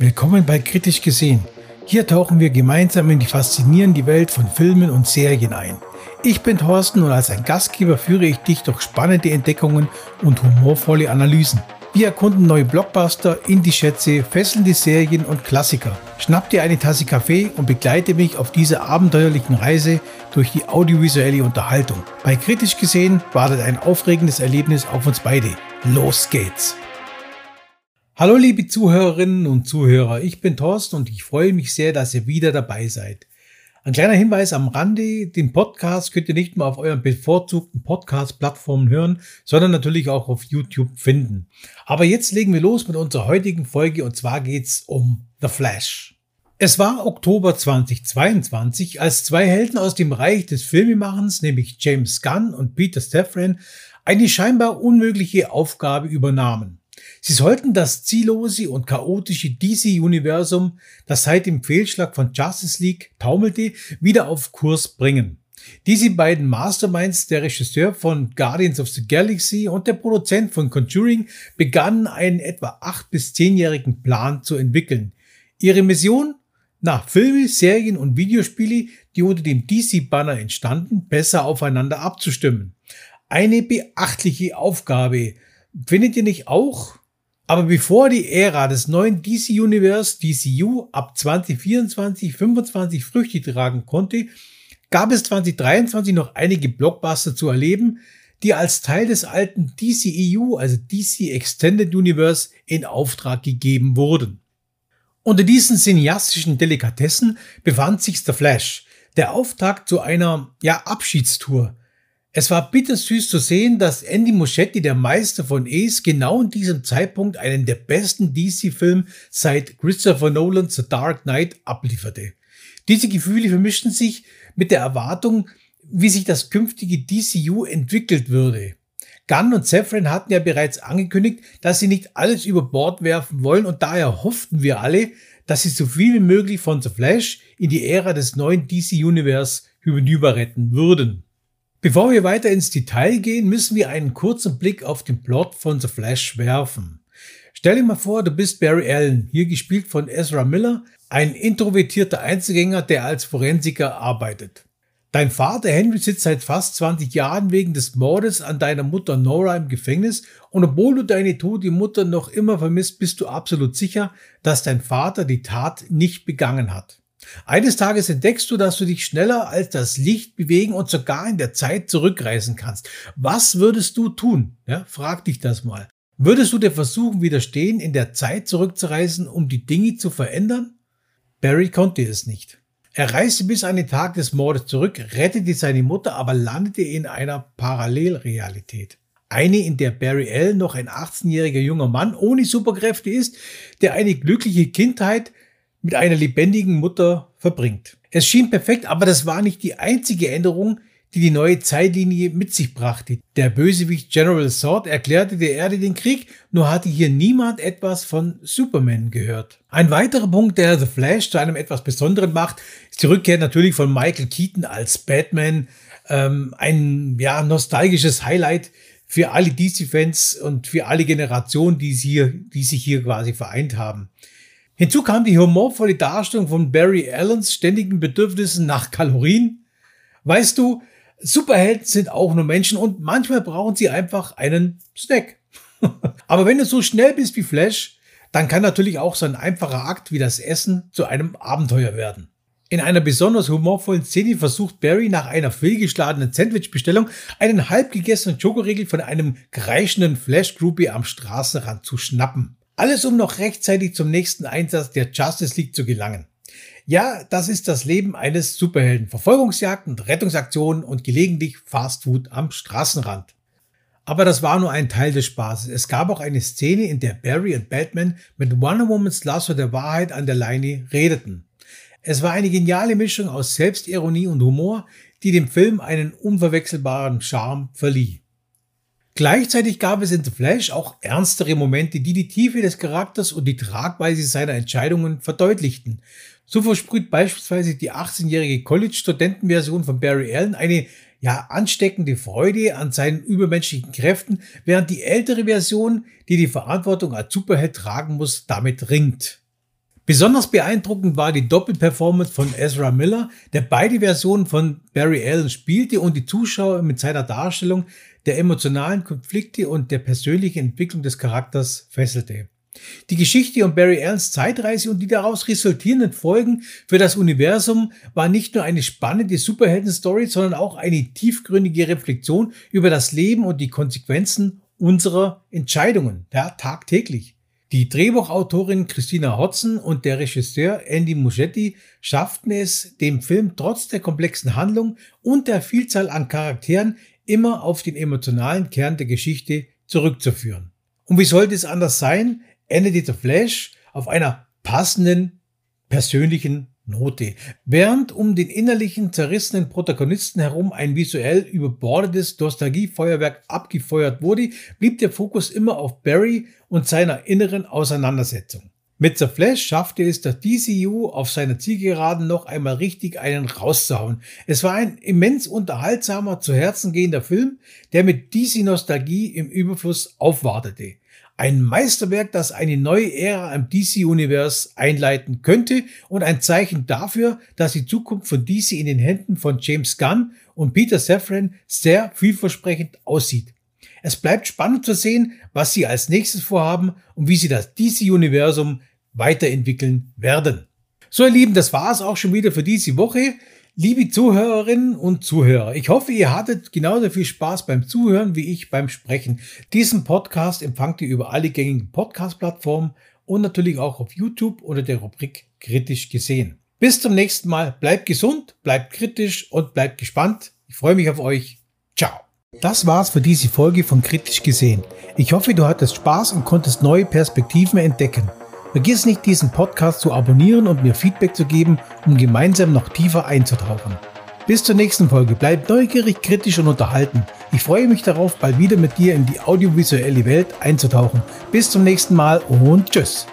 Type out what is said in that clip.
Willkommen bei Kritisch gesehen. Hier tauchen wir gemeinsam in die faszinierende Welt von Filmen und Serien ein. Ich bin Thorsten und als ein Gastgeber führe ich dich durch spannende Entdeckungen und humorvolle Analysen. Wir erkunden neue Blockbuster, Indie-Schätze, fesselnde Serien und Klassiker. Schnapp dir eine Tasse Kaffee und begleite mich auf dieser abenteuerlichen Reise durch die audiovisuelle Unterhaltung. Bei Kritisch gesehen wartet ein aufregendes Erlebnis auf uns beide. Los geht's! Hallo liebe Zuhörerinnen und Zuhörer, ich bin Thorsten und ich freue mich sehr, dass ihr wieder dabei seid. Ein kleiner Hinweis am Rande, den Podcast könnt ihr nicht nur auf euren bevorzugten Podcast-Plattformen hören, sondern natürlich auch auf YouTube finden. Aber jetzt legen wir los mit unserer heutigen Folge und zwar geht's um The Flash. Es war Oktober 2022, als zwei Helden aus dem Reich des Filmemachens, nämlich James Gunn und Peter Steffren, eine scheinbar unmögliche Aufgabe übernahmen. Sie sollten das ziellose und chaotische DC-Universum, das seit dem Fehlschlag von Justice League taumelte, wieder auf Kurs bringen. Diese beiden Masterminds, der Regisseur von Guardians of the Galaxy und der Produzent von Conjuring, begannen einen etwa acht bis zehnjährigen Plan zu entwickeln. Ihre Mission? Nach Filme, Serien und Videospiele, die unter dem DC-Banner entstanden, besser aufeinander abzustimmen. Eine beachtliche Aufgabe. Findet ihr nicht auch? Aber bevor die Ära des neuen DC Universe, DCU, ab 2024, 25 Früchte tragen konnte, gab es 2023 noch einige Blockbuster zu erleben, die als Teil des alten DCEU, also DC Extended Universe, in Auftrag gegeben wurden. Unter diesen cineastischen Delikatessen befand sich The Flash, der Auftakt zu einer, ja, Abschiedstour, es war bittersüß zu sehen, dass Andy Muschietti, der Meister von Ace, genau in diesem Zeitpunkt einen der besten DC-Filme seit Christopher Nolan's The Dark Knight ablieferte. Diese Gefühle vermischten sich mit der Erwartung, wie sich das künftige DCU entwickelt würde. Gunn und Safran hatten ja bereits angekündigt, dass sie nicht alles über Bord werfen wollen und daher hofften wir alle, dass sie so viel wie möglich von The Flash in die Ära des neuen DC-Universe hinüber retten würden. Bevor wir weiter ins Detail gehen, müssen wir einen kurzen Blick auf den Plot von The Flash werfen. Stell dir mal vor, du bist Barry Allen, hier gespielt von Ezra Miller, ein introvertierter Einzelgänger, der als Forensiker arbeitet. Dein Vater Henry sitzt seit fast 20 Jahren wegen des Mordes an deiner Mutter Nora im Gefängnis und obwohl du deine tote Mutter noch immer vermisst, bist du absolut sicher, dass dein Vater die Tat nicht begangen hat. Eines Tages entdeckst du, dass du dich schneller als das Licht bewegen und sogar in der Zeit zurückreisen kannst. Was würdest du tun? Ja, frag dich das mal. Würdest du dir versuchen widerstehen, in der Zeit zurückzureisen, um die Dinge zu verändern? Barry konnte es nicht. Er reiste bis an den Tag des Mordes zurück, rettete seine Mutter, aber landete in einer Parallelrealität. Eine, in der Barry Allen noch ein 18-jähriger junger Mann ohne Superkräfte ist, der eine glückliche Kindheit mit einer lebendigen Mutter verbringt. Es schien perfekt, aber das war nicht die einzige Änderung, die die neue Zeitlinie mit sich brachte. Der Bösewicht General Zod erklärte der Erde den Krieg, nur hatte hier niemand etwas von Superman gehört. Ein weiterer Punkt, der The Flash zu einem etwas Besonderen macht, ist die Rückkehr natürlich von Michael Keaton als Batman. Ähm, ein ja, nostalgisches Highlight für alle DC-Fans und für alle Generationen, die, hier, die sich hier quasi vereint haben. Hinzu kam die humorvolle Darstellung von Barry Allens ständigen Bedürfnissen nach Kalorien. Weißt du, Superhelden sind auch nur Menschen und manchmal brauchen sie einfach einen Snack. Aber wenn du so schnell bist wie Flash, dann kann natürlich auch so ein einfacher Akt wie das Essen zu einem Abenteuer werden. In einer besonders humorvollen Szene versucht Barry nach einer fehlgeschlagenen Sandwichbestellung einen halbgegessenen Schokoriegel von einem kreischenden Flash-Groupie am Straßenrand zu schnappen. Alles um noch rechtzeitig zum nächsten Einsatz der Justice League zu gelangen. Ja, das ist das Leben eines Superhelden. Verfolgungsjagden, Rettungsaktionen und gelegentlich Fastfood am Straßenrand. Aber das war nur ein Teil des Spaßes. Es gab auch eine Szene, in der Barry und Batman mit Wonder Woman's Lasso der Wahrheit an der Leine redeten. Es war eine geniale Mischung aus Selbstironie und Humor, die dem Film einen unverwechselbaren Charme verlieh. Gleichzeitig gab es in The Flash auch ernstere Momente, die die Tiefe des Charakters und die Tragweise seiner Entscheidungen verdeutlichten. So versprüht beispielsweise die 18-jährige College-Studentenversion von Barry Allen eine ja ansteckende Freude an seinen übermenschlichen Kräften, während die ältere Version, die die Verantwortung als Superheld tragen muss, damit ringt. Besonders beeindruckend war die Doppelperformance von Ezra Miller, der beide Versionen von Barry Allen spielte und die Zuschauer mit seiner Darstellung der emotionalen Konflikte und der persönlichen Entwicklung des Charakters fesselte. Die Geschichte um Barry Allens Zeitreise und die daraus resultierenden Folgen für das Universum war nicht nur eine spannende Superhelden-Story, sondern auch eine tiefgründige Reflexion über das Leben und die Konsequenzen unserer Entscheidungen, ja, tagtäglich. Die Drehbuchautorin Christina Hodson und der Regisseur Andy Muschietti schafften es, dem Film trotz der komplexen Handlung und der Vielzahl an Charakteren immer auf den emotionalen Kern der Geschichte zurückzuführen. Und wie sollte es anders sein, endete The Flash auf einer passenden persönlichen Note. Während um den innerlichen zerrissenen Protagonisten herum ein visuell überbordetes Nostalgiefeuerwerk abgefeuert wurde, blieb der Fokus immer auf Barry und seiner inneren Auseinandersetzung. Mit The Flash schaffte es der DCU auf seiner Zielgeraden noch einmal richtig einen rauszuhauen. Es war ein immens unterhaltsamer, zu Herzen gehender Film, der mit DC-Nostalgie im Überfluss aufwartete. Ein Meisterwerk, das eine neue Ära im DC-Universe einleiten könnte und ein Zeichen dafür, dass die Zukunft von DC in den Händen von James Gunn und Peter Safran sehr vielversprechend aussieht. Es bleibt spannend zu sehen, was sie als nächstes vorhaben und wie sie das DC-Universum weiterentwickeln werden. So ihr Lieben, das war es auch schon wieder für diese Woche. Liebe Zuhörerinnen und Zuhörer, ich hoffe, ihr hattet genauso viel Spaß beim Zuhören wie ich beim Sprechen. Diesen Podcast empfangt ihr über alle gängigen Podcast-Plattformen und natürlich auch auf YouTube unter der Rubrik Kritisch gesehen. Bis zum nächsten Mal. Bleibt gesund, bleibt kritisch und bleibt gespannt. Ich freue mich auf euch. Ciao. Das war's für diese Folge von Kritisch gesehen. Ich hoffe, du hattest Spaß und konntest neue Perspektiven entdecken. Vergiss nicht, diesen Podcast zu abonnieren und mir Feedback zu geben, um gemeinsam noch tiefer einzutauchen. Bis zur nächsten Folge. Bleib neugierig, kritisch und unterhalten. Ich freue mich darauf, bald wieder mit dir in die audiovisuelle Welt einzutauchen. Bis zum nächsten Mal und tschüss.